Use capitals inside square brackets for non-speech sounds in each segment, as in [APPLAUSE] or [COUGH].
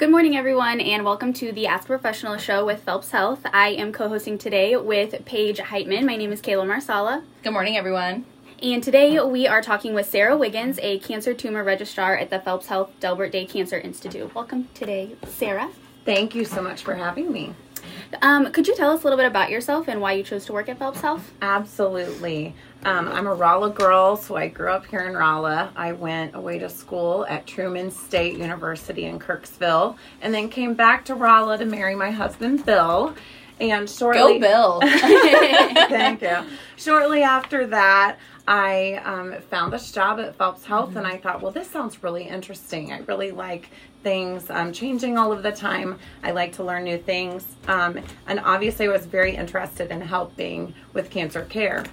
Good morning, everyone, and welcome to the Ask a Professional show with Phelps Health. I am co hosting today with Paige Heitman. My name is Kayla Marsala. Good morning, everyone. And today we are talking with Sarah Wiggins, a cancer tumor registrar at the Phelps Health Delbert Day Cancer Institute. Welcome today, Sarah. Thank you so much for having me. Um, could you tell us a little bit about yourself and why you chose to work at Phelps Health? Absolutely. Um, I'm a Rolla girl, so I grew up here in Rolla. I went away to school at Truman State University in Kirksville, and then came back to Rolla to marry my husband Bill. And shortly, Go Bill. [LAUGHS] [LAUGHS] thank you. Shortly after that, I um, found this job at Phelps Health, mm-hmm. and I thought, well, this sounds really interesting. I really like things um, changing all of the time. I like to learn new things. Um, and obviously, I was very interested in helping with cancer care.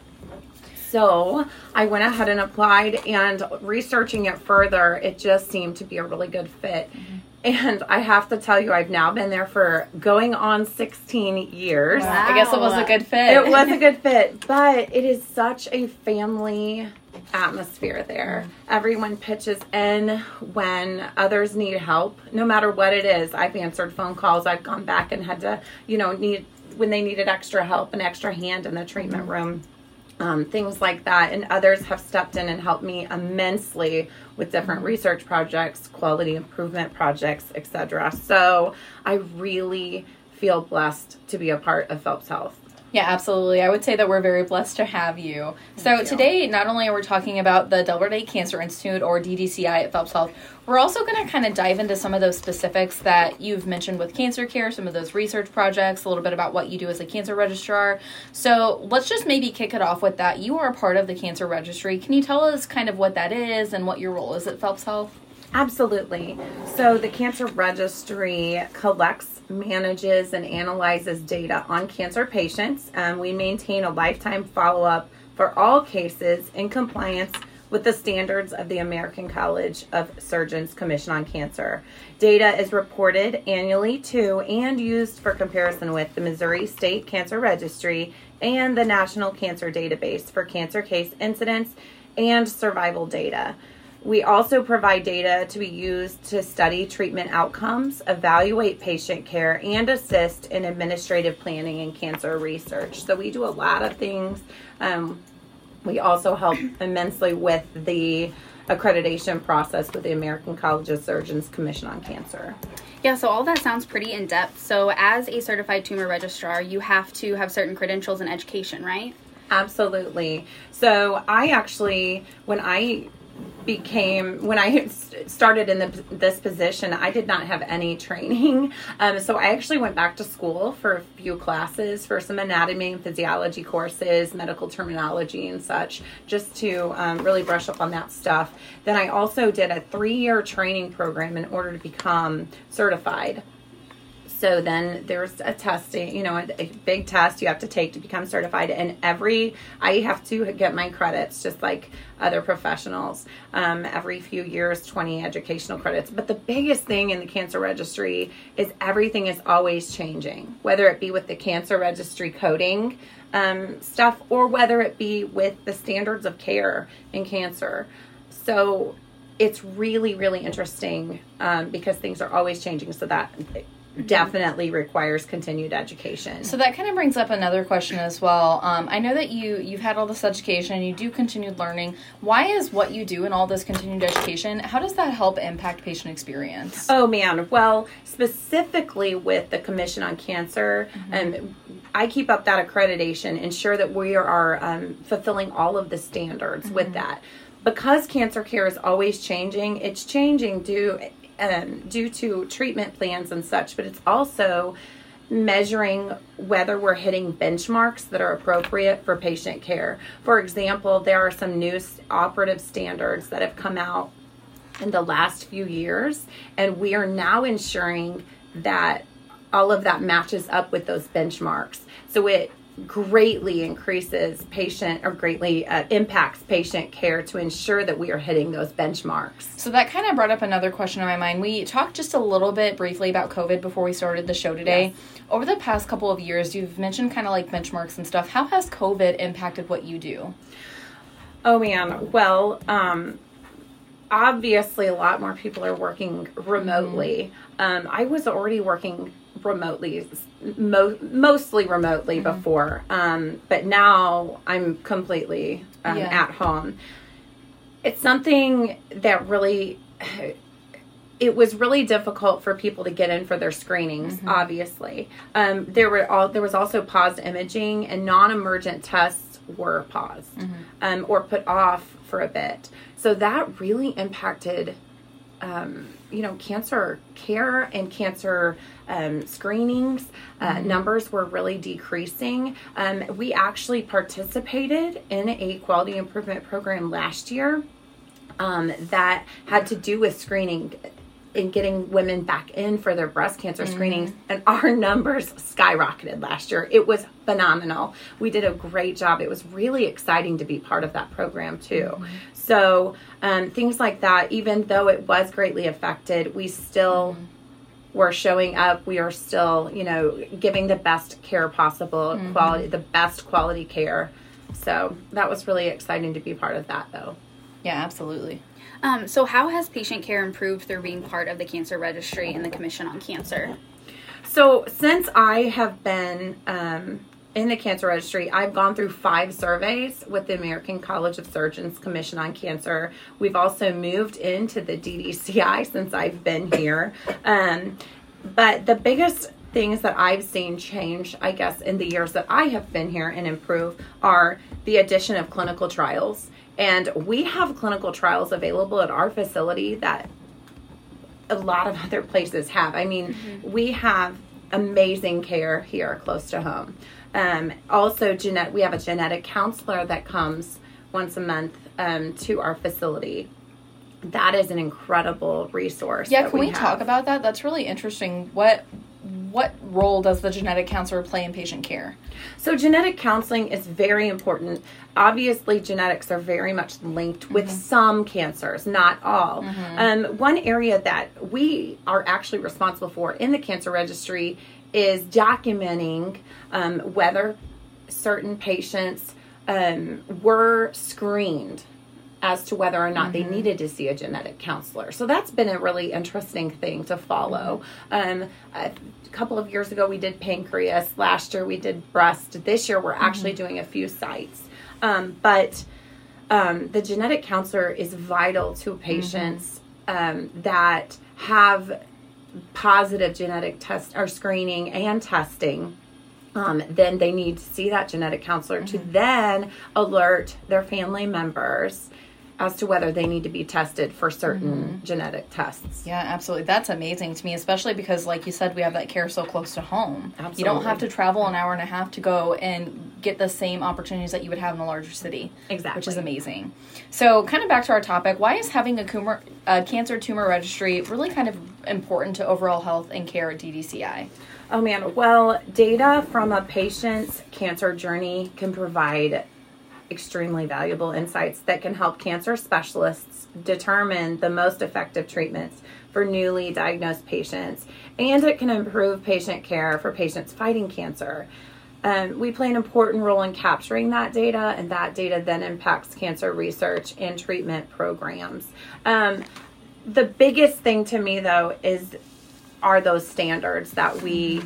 So I went ahead and applied, and researching it further, it just seemed to be a really good fit. Mm-hmm. And I have to tell you, I've now been there for going on 16 years. Wow. I guess it was a good fit. It was a good fit, but it is such a family atmosphere there. Mm-hmm. Everyone pitches in when others need help, no matter what it is. I've answered phone calls. I've gone back and had to, you know, need when they needed extra help, an extra hand in the treatment mm-hmm. room. Um, things like that, and others have stepped in and helped me immensely with different research projects, quality improvement projects, etc. So I really feel blessed to be a part of Phelps Health. Yeah, absolutely. I would say that we're very blessed to have you. Thank so you. today, not only are we talking about the Delbert Day Cancer Institute or DDCI at Phelps Health, we're also going to kind of dive into some of those specifics that you've mentioned with cancer care, some of those research projects, a little bit about what you do as a cancer registrar. So let's just maybe kick it off with that. You are a part of the cancer registry. Can you tell us kind of what that is and what your role is at Phelps Health? Absolutely. So the cancer registry collects, manages, and analyzes data on cancer patients. Um, we maintain a lifetime follow up for all cases in compliance with the standards of the American College of Surgeons Commission on Cancer. Data is reported annually to and used for comparison with the Missouri State Cancer Registry and the National Cancer Database for cancer case incidents and survival data. We also provide data to be used to study treatment outcomes, evaluate patient care, and assist in administrative planning and cancer research. So we do a lot of things. Um, we also help immensely with the accreditation process with the American College of Surgeons Commission on Cancer. Yeah, so all that sounds pretty in depth. So, as a certified tumor registrar, you have to have certain credentials and education, right? Absolutely. So, I actually, when I became when I started in the, this position, I did not have any training. [LAUGHS] Um, so I actually went back to school for a few classes for some anatomy and physiology courses, medical terminology and such, just to um, really brush up on that stuff. Then I also did a three year training program in order to become certified so then there's a testing, you know, a, a, big test you have to take to become certified. And every, I have to get my credits just like other professionals um, every few years, 20 educational credits. But the biggest thing in the cancer registry is everything is always changing, whether it be with the cancer registry coding um, stuff or whether it be with the standards of care in cancer. So it's really, really interesting um, because things are always changing. So that definitely requires continued education. So that kind of brings up another question as well. Um, I know that you you've had all this education, you do continued learning. Why is what you do in all this continued education? How does that help impact patient experience? Oh man, well specifically with the Commission on Cancer, and mm-hmm. um, I keep up that accreditation, ensure that we are um, fulfilling all of the standards mm-hmm. with that because cancer care is always changing, it's changing due um, due to treatment plans and such, but it's also measuring whether we're hitting benchmarks that are appropriate for patient care. For example, there are some new operative standards that have come out in the last few years, and we are now ensuring that all of that matches up with those benchmarks. So it greatly increases patient or greatly uh, impacts patient care to ensure that we are hitting those benchmarks. So that kind of brought up another question in my mind. We talked just a little bit briefly about COVID before we started the show today. Yes. Over the past couple of years, you've mentioned kind of like benchmarks and stuff. How has COVID impacted what you do? Oh man, well, um, obviously a lot more people are working remotely. Um, I was already working remotely, mo- mostly remotely before, um, but now I'm completely um, Yeah. at home. It's something that really. It was really difficult for people to get in for their screenings. Obviously, um, there were all there was also paused imaging and non-emergent tests were paused um, or put off for a bit. So that really impacted um, you know, cancer care and cancer um, screenings uh, numbers were really decreasing. Um, we actually participated in a quality improvement program last year um, that had to do with screening and getting women back in for their breast cancer screenings and our [LAUGHS] numbers skyrocketed last year. It was phenomenal. We did a great job. It was really exciting to be part of that program too so um, things like that even though it was greatly affected we still were showing up. We are still you know giving the best care possible quality the best quality care. So that was really exciting to be part of that though. Yeah, absolutely. Um, so, how has patient care improved through being part of the Cancer Registry and the Commission on Cancer? So since I have been um, in the cancer registry, I've gone through five surveys with the American College of Surgeons Commission on Cancer. We've also moved into the DDCI since I've been here. Um, but the biggest things that I've seen change, I guess, in the years that I have been here and improve are the addition of clinical trials. And we have clinical trials available at our facility that a lot of [LAUGHS] other places have. I mean, we have amazing care here close to home. Um, also, genet- we have a genetic counselor that comes once a month um, to our facility. That is an incredible resource. Yeah, can we, have. talk about that? That's really interesting. What what role does the genetic counselor play in patient care? So, genetic counseling is very important. Obviously, genetics are very much linked with some cancers, not all. Um, one area that we are actually responsible for in the cancer registry is documenting um, whether certain patients um, were screened as to whether or not they needed to see a genetic counselor. So that's been a really interesting thing to follow. Um, a couple of years ago, we did pancreas. Last year, we did breast. This year, we're actually doing a few sites. Um, but um, the genetic counselor is vital to patients um, that have positive genetic test or screening and testing um, then they need to see that genetic counselor to then alert their family members as to whether they need to be tested for certain mm-hmm. genetic tests. Yeah, absolutely. That's amazing to me, especially because, like you said, we have that care so close to home. Absolutely. You don't have to travel an hour and a half to go and get the same opportunities that you would have in a larger city. Exactly. Which is amazing. So, kind of back to our topic, why is having a, tumor, a cancer tumor registry really kind of important to overall health and care at DDCI? Oh man, well, data from a patient's cancer journey can provide extremely valuable insights that can help cancer specialists determine the most effective treatments for newly diagnosed patients, and it can improve patient care for patients fighting cancer. Um, we play an important role in capturing that data, and that data then impacts cancer research and treatment programs. Um, the biggest thing to me, though, is are those standards that we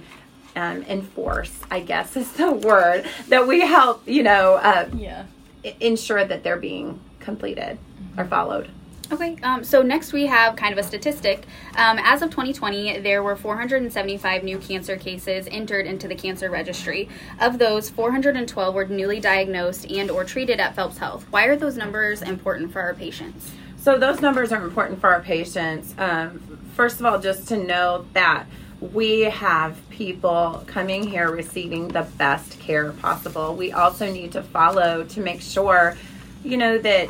um, enforce. I guess [LAUGHS] is the word that we help you know uh, Yeah. i- ensure that they're being completed or followed. Okay, um, so next we have kind of a statistic. Um, as of 2020, there were 475 new cancer cases entered into the cancer registry. Of those, 412 were newly diagnosed and or treated at Phelps Health. Why are those numbers important for our patients? So those numbers are important for our patients. Um, first of all, just to know that we have people coming here receiving the best care possible. We also need to follow to make sure, you know, that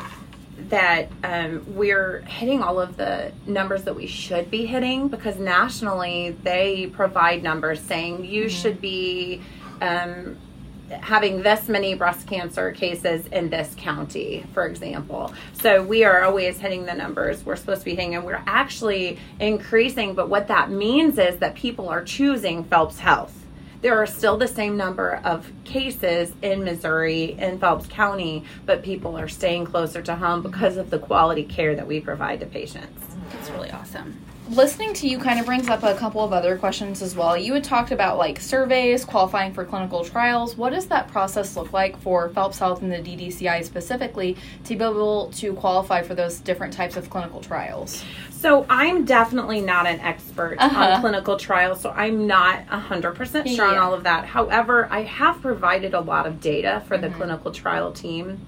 that um, we're hitting all of the numbers that we should be hitting because nationally they provide numbers saying you should be um, having this many breast cancer cases in this county, for example. So we are always hitting the numbers we're supposed to be hitting, and we're actually increasing. But what that means is that people are choosing Phelps Health. there are still the same number of cases in Missouri, in Phelps County, but people are staying closer to home because of the quality care that we provide to patients. That's really awesome listening to you kind of brings up a couple of other questions as well. You had talked about like surveys, qualifying for clinical trials. What does that process look like for Phelps Health and the DDCI specifically to be able to qualify for those different types of clinical trials? So I'm definitely not an expert uh-huh. on clinical trials, so I'm not 100% sure on all of that. However, I have provided a lot of data for the mm-hmm. clinical trial team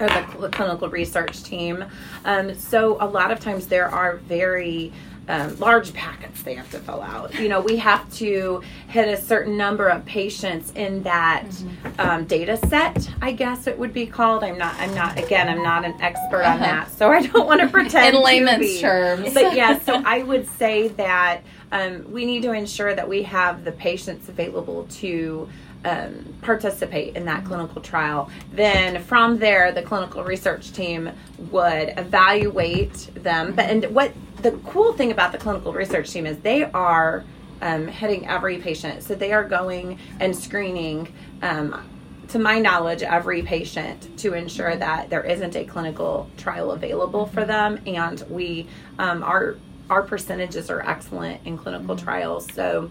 or the clinical research team. Um, so a lot of times there are very um, large packets they have to fill out. You know, we have to hit a certain number of patients in that mm-hmm. um, data set. I guess it would be called. I'm not. I'm not. Again, I'm not an expert on uh-huh. that, so I don't want [LAUGHS] to pretend. in layman's terms, but yeah. So I would say that um, we need to ensure that we have the patients available to. Um, participate in that mm-hmm. clinical trial. Then from there, the clinical research team would evaluate them. But and what the cool thing about the clinical research team is they are um, hitting every patient. So they are going and screening, um, to my knowledge, every patient to ensure that there isn't a clinical trial available for them. And we, um, our, our percentages are excellent in clinical mm-hmm. trials. So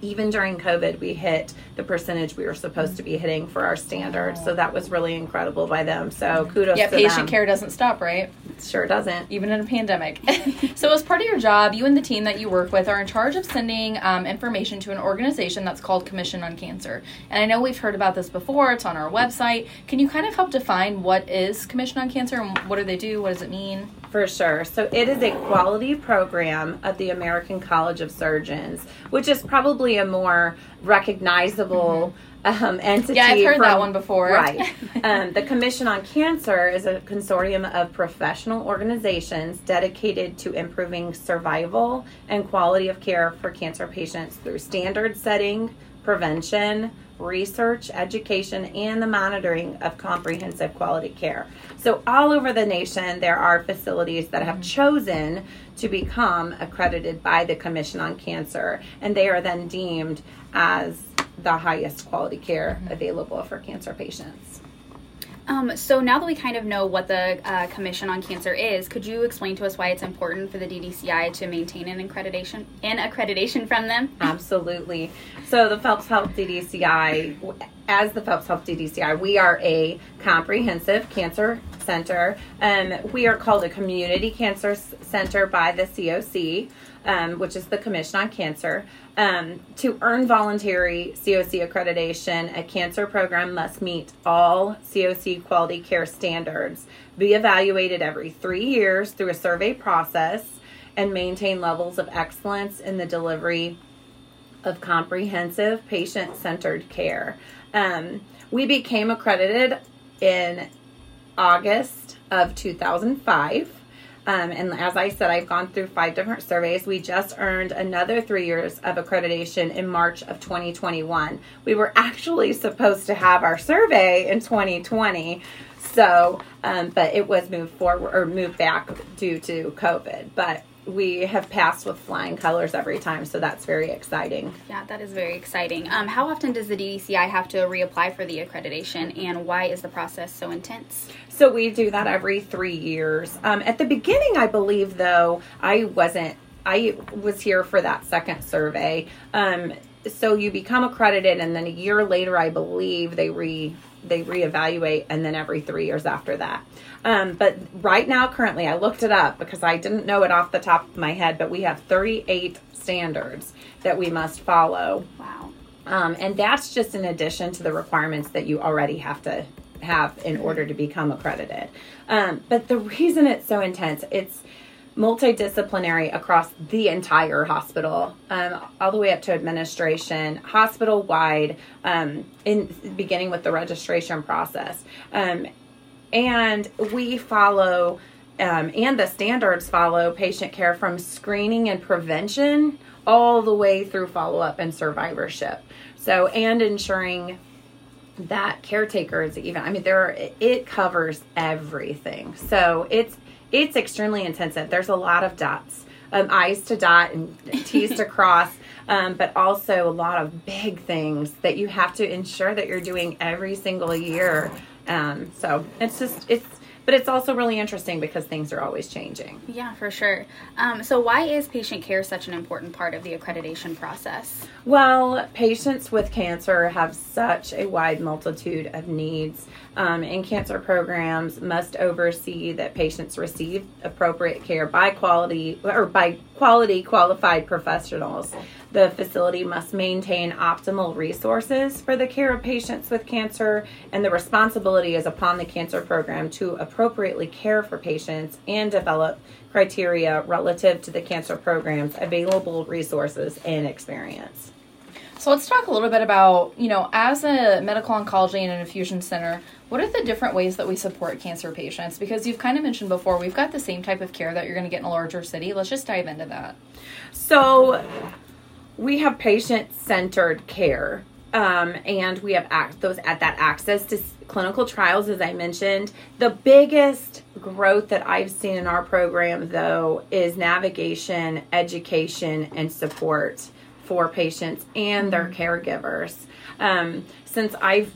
even during COVID, we hit the percentage we were supposed to be hitting for our standards. So that was really incredible by them. So kudos yeah, patient them. care doesn't stop, right? Sure doesn't. Even in a pandemic. [LAUGHS] so, as part of your job, you and the team that you work with are in charge of sending um, information to an organization that's called Commission on Cancer. And I know we've heard about this before, it's on our website. Can you kind of help define what is Commission on Cancer and what do they do? What does it mean? For sure. So it is a quality program of the American College of Surgeons, which is probably a more recognizable mm-hmm. Um, entity. Yeah, I've heard from, that one before. Right. [LAUGHS] um, the Commission on Cancer is a consortium of professional organizations dedicated to improving survival and quality of care for cancer patients through standard setting, prevention, research, education, and the monitoring of comprehensive quality care. So, all over the nation, there are facilities that have chosen to become accredited by the Commission on Cancer, and they are then deemed as the highest quality care available for cancer patients. Um, so now that we kind of know what the uh, Commission on Cancer is, could you explain to us why it's important for the DDCI to maintain an accreditation an accreditation from them? [LAUGHS] Absolutely. So the Phelps Health DDCI, as the Phelps Health DDCI, we are a comprehensive cancer center. Um, we are called a community cancer center by the COC um, which is the Commission on Cancer. Um, to earn voluntary COC accreditation, a cancer program must meet all COC quality care standards, be evaluated every three years through a survey process, and maintain levels of excellence in the delivery of comprehensive patient centered care. Um, we became accredited in August of 2005. Um, and as I said, I've gone through five different surveys. We just earned another three years of accreditation in March of 2021. We were actually supposed to have our survey in 2020. So, um, but it was moved forward or moved back due to COVID. But we have passed with flying colors every time, so that's very exciting. Yeah, that is very exciting. Um, how often does the DDCI have to reapply for the accreditation, and why is the process so intense? So we do that every three years. Um, at the beginning, I believe, though, I wasn't. I was here for that second survey. Um, so you become accredited, and then a year later, I believe they re they reevaluate, and then every three years after that. Um, but right now, currently, I looked it up because I didn't know it off the top of my head, but we have 38 standards that we must follow. Wow. Um, and that's just in addition to the requirements that you already have to have in order to become accredited. Um, but the reason it's so intense, it's multidisciplinary across the entire hospital, um, all the way up to administration, hospital wide, um, in beginning with the registration process. Um, and we follow, um, and the standards follow patient care from screening and prevention all the way through follow up and survivorship. So, and ensuring that caretakers even i mean there it covers everything so it's it's extremely intensive there's a lot of dots um, i's to dot and t's to cross [LAUGHS] um, but also a lot of big things that you have to ensure that you're doing every single year. Um, so it's just it's but it's also really interesting because things are always changing. Yeah, for sure. Um, so, why is patient care such an important part of the accreditation process? Well, patients with cancer have such a wide multitude of needs, um, and cancer programs must oversee that patients receive appropriate care by quality or by quality qualified professionals. The facility must maintain optimal resources for the care of patients with cancer, and the responsibility is upon the cancer program to appropriately care for patients and develop criteria relative to the cancer program's available resources and experience. So let's talk a little bit about, you know, as a medical oncology and an infusion center, what are the different ways that we support cancer patients? Because you've kind of mentioned before, we've got the same type of care that you're going to get in a larger city. Let's just dive into that. So, we have patient centered care. Um, and we have ac- those at that access to clinical trials, as I mentioned. The biggest growth that I've seen in our program, though, is navigation, education, and support for patients and their mm-hmm. caregivers. Um, since I've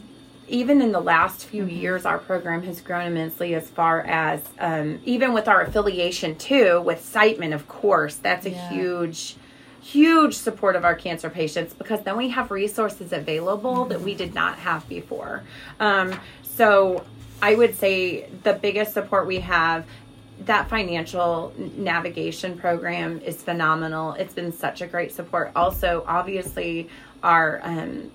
even in the last few mm-hmm. years, our program has grown immensely as far as um, even with our affiliation too with Siteman, of course, that's a yeah. huge huge support of our cancer patients because then we have resources available that we did not have before. Um, so I would say the biggest support we have that financial navigation program is phenomenal. It's been such a great support. Also, obviously, our um,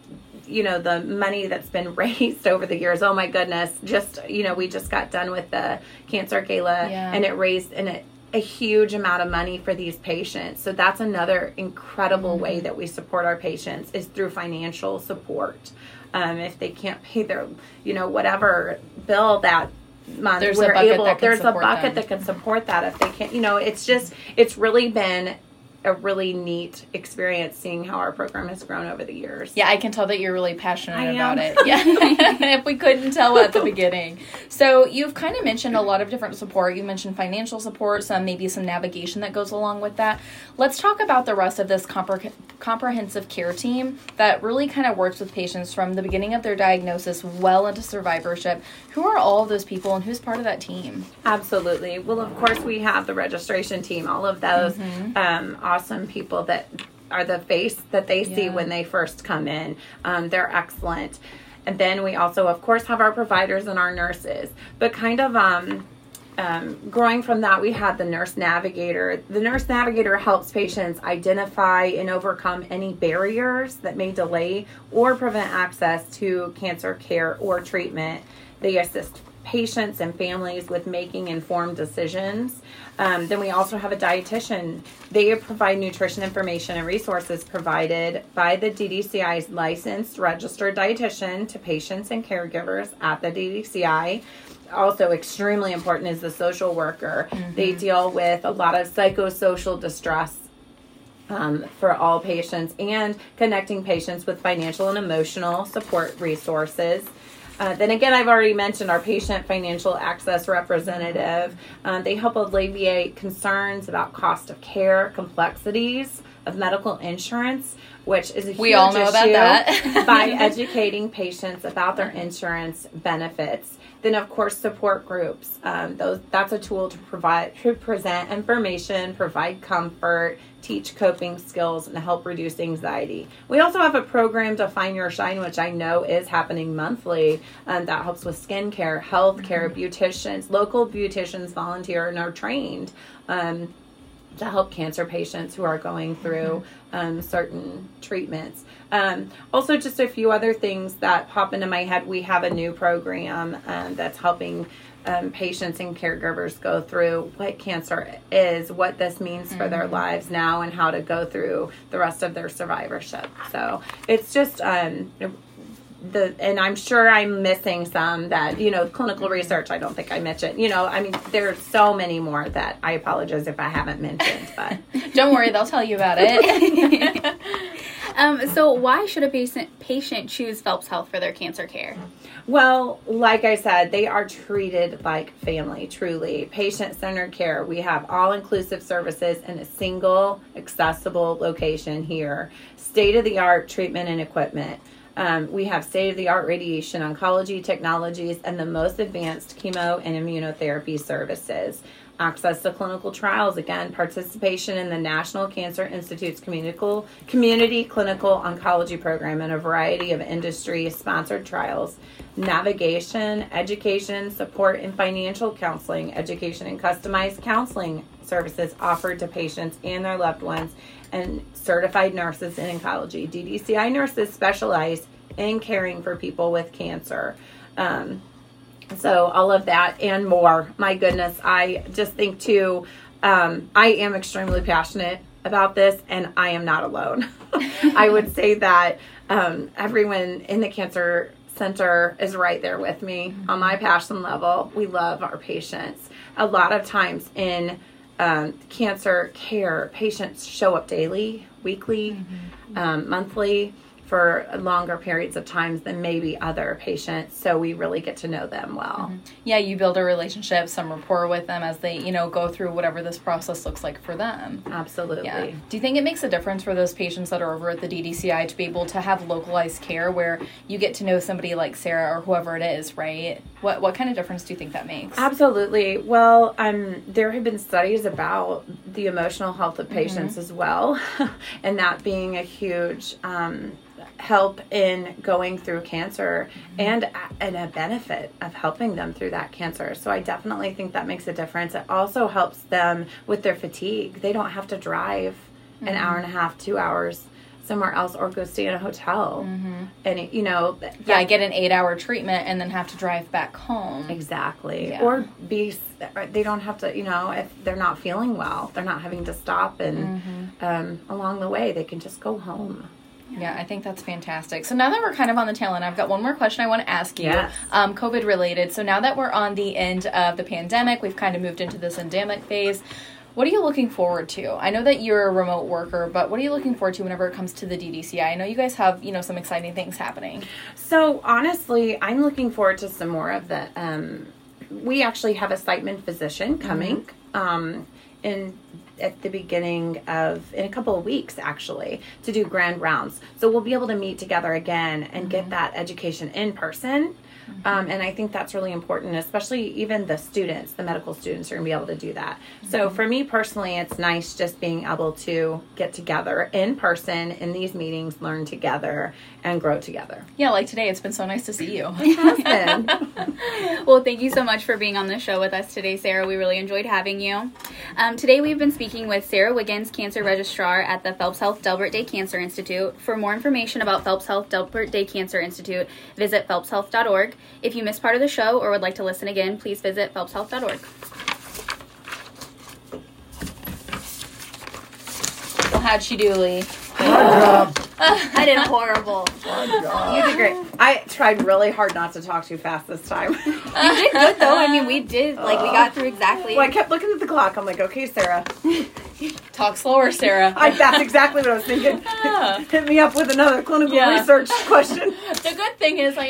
you know the money that's been [LAUGHS] raised over the years. Oh my goodness! Just you know, we just got done with the cancer gala, yeah. and it raised and it a huge amount of money for these patients. So that's another incredible mm-hmm. way that we support our patients is through financial support. Um, if they can't pay their, you know, whatever bill that month, there's we're able. there's a bucket them. that can support that if they can't. You know, it's just it's really been a really neat experience seeing how our program has grown over the years. Yeah, I can tell that you're really passionate about it. [LAUGHS] Yeah, [LAUGHS] if we couldn't tell at the [LAUGHS] beginning. So you've kind of mentioned a lot of different support. You mentioned financial support, some maybe some navigation that goes along with that. Let's talk about the rest of this compre- comprehensive care team that really kind of works with patients from the beginning of their diagnosis well into survivorship. Who are all of those people and who's part of that team? Absolutely. Well, of course, we have the registration team, all of those. Mm-hmm. Um, awesome people that are the face that they see yeah. when they first come in. Um, they're excellent. And then we also, of course, have our providers and our nurses. But kind of um, um, growing from that, we had the nurse navigator. The nurse navigator helps patients identify and overcome any barriers that may delay or prevent access to cancer care or treatment. They assist patients and families with making informed decisions. Um, then we also have a dietitian. They provide nutrition information and resources provided by the DDCI's licensed registered dietitian to patients and caregivers at the DDCI. Also, extremely important is the social worker. Mm-hmm. They deal with a lot of psychosocial distress um, for all patients and connecting patients with financial and emotional support resources. Uh, then again, I've already mentioned our patient financial access representative. Um, they help alleviate concerns about cost of care, complexities of medical insurance, which is a we all know about that by [LAUGHS] educating patients about their insurance benefits. Then, of course, support groups. Um, those that's a tool to provide to present information, provide comfort, teach coping skills, and help reduce anxiety. We also have a program, to find Your Shine, which I know is happening monthly, and that helps with skincare, health care, mm-hmm. beauticians. Local beauticians volunteer and are trained. Um, to help cancer patients who are going through mm-hmm. um, certain treatments. Um, also, just a few other things that pop into my head. We have a new program um, that's helping um, patients and caregivers go through what cancer is, what this means mm-hmm. for their mm-hmm. lives now, and how to go through the rest of their survivorship. So it's just um, the and I'm sure I'm missing some that you know clinical research I don't think I mentioned you know I mean there's so many more that I apologize if I haven't mentioned but [LAUGHS] don't worry they'll tell you about it [LAUGHS] Um, so, why should a patient patient choose Phelps Health for their cancer care? Well, like I said, they are treated like family, truly. Patient centered care. We have all inclusive services in a single, accessible location here. State of the art treatment and equipment. Um, we have state of the art radiation oncology technologies and the most advanced chemo and immunotherapy services. Access to clinical trials, again, participation in the National Cancer Institute's community, community clinical oncology program and a variety of industry sponsored trials, navigation, education, support, and financial counseling, education, and customized counseling services offered to patients and their loved ones, and certified nurses in oncology. DDCI nurses specialize in caring for people with cancer. Um, so all of that and more. My goodness, I just think too. Um, I am extremely passionate about this, and I am not alone. [LAUGHS] I would say that um, everyone in the cancer center is right there with me on my passion level. We love our patients. A lot of times in um, cancer care, patients show up daily, weekly, mm-hmm. um, monthly for longer periods of times than maybe other patients so we really get to know them well mm-hmm. yeah you build a relationship some rapport with them as they you know go through whatever this process looks like for them absolutely yeah. do you think it makes a difference for those patients that are over at the ddci to be able to have localized care where you get to know somebody like sarah or whoever it is right what what kind of difference do you think that makes absolutely well um there have been studies about the emotional health of patients mm-hmm. as well [LAUGHS] and that being a huge um help in going through cancer and and a benefit of helping them through that cancer. So I definitely think that makes a difference. It also helps them with their fatigue. They don't have to drive mm-hmm. an hour and a half, 2 hours somewhere else or go stay in a hotel mm-hmm. and it, you know yeah get an eight hour treatment and then have to drive back home exactly yeah. or be they don't have to you know if they're not feeling well they're not having to stop and mm-hmm. um, along the way they can just go home yeah, I think that's fantastic. So now that we're kind of on the tail end, I've got one more question I want to ask you, yes. um, COVID related. So now that we're on the end of the pandemic, we've kind of moved into this endemic phase. What are you looking forward to? I know that you're a remote worker, but what are you looking forward to whenever it comes to the DDCI? I know you guys have, you know, some exciting things happening. So honestly, I'm looking forward to some more of the. Um, we actually have a Siteman physician coming. Mm-hmm. Um, in at the beginning of in a couple of weeks actually to do grand rounds so we'll be able to meet together again and mm-hmm. get that education in person Mm-hmm. Um, and I think that's really important, especially even the students, the medical students are going to be able to do that. Mm-hmm. So for me personally, it's nice just being able to get together in person in these meetings, learn together, and grow together. Yeah, like today, it's been so nice to see you. It has been. [LAUGHS] well, thank you so much for being on the show with us today, Sarah. We really enjoyed having you. Um, today, we've been speaking with Sarah Wiggins, Cancer Registrar at the Phelps Health Delbert Day Cancer Institute. For more information about Phelps Health Delbert Day Cancer Institute, visit phelpshealth.org. If you missed part of the show or would like to listen again, please visit phelpshealth.org. Well, how'd she do, Lee? [LAUGHS] I did horrible. You did great. I tried really hard not to talk too fast this time. you did good though. I mean, we did like we got through exactly. Well, I kept looking at the clock. I'm like, okay, Sarah. [LAUGHS] Talk slower, Sarah. I, that's exactly what I was thinking. [LAUGHS] Hit me up with another clinical yeah. research question. The good thing is, I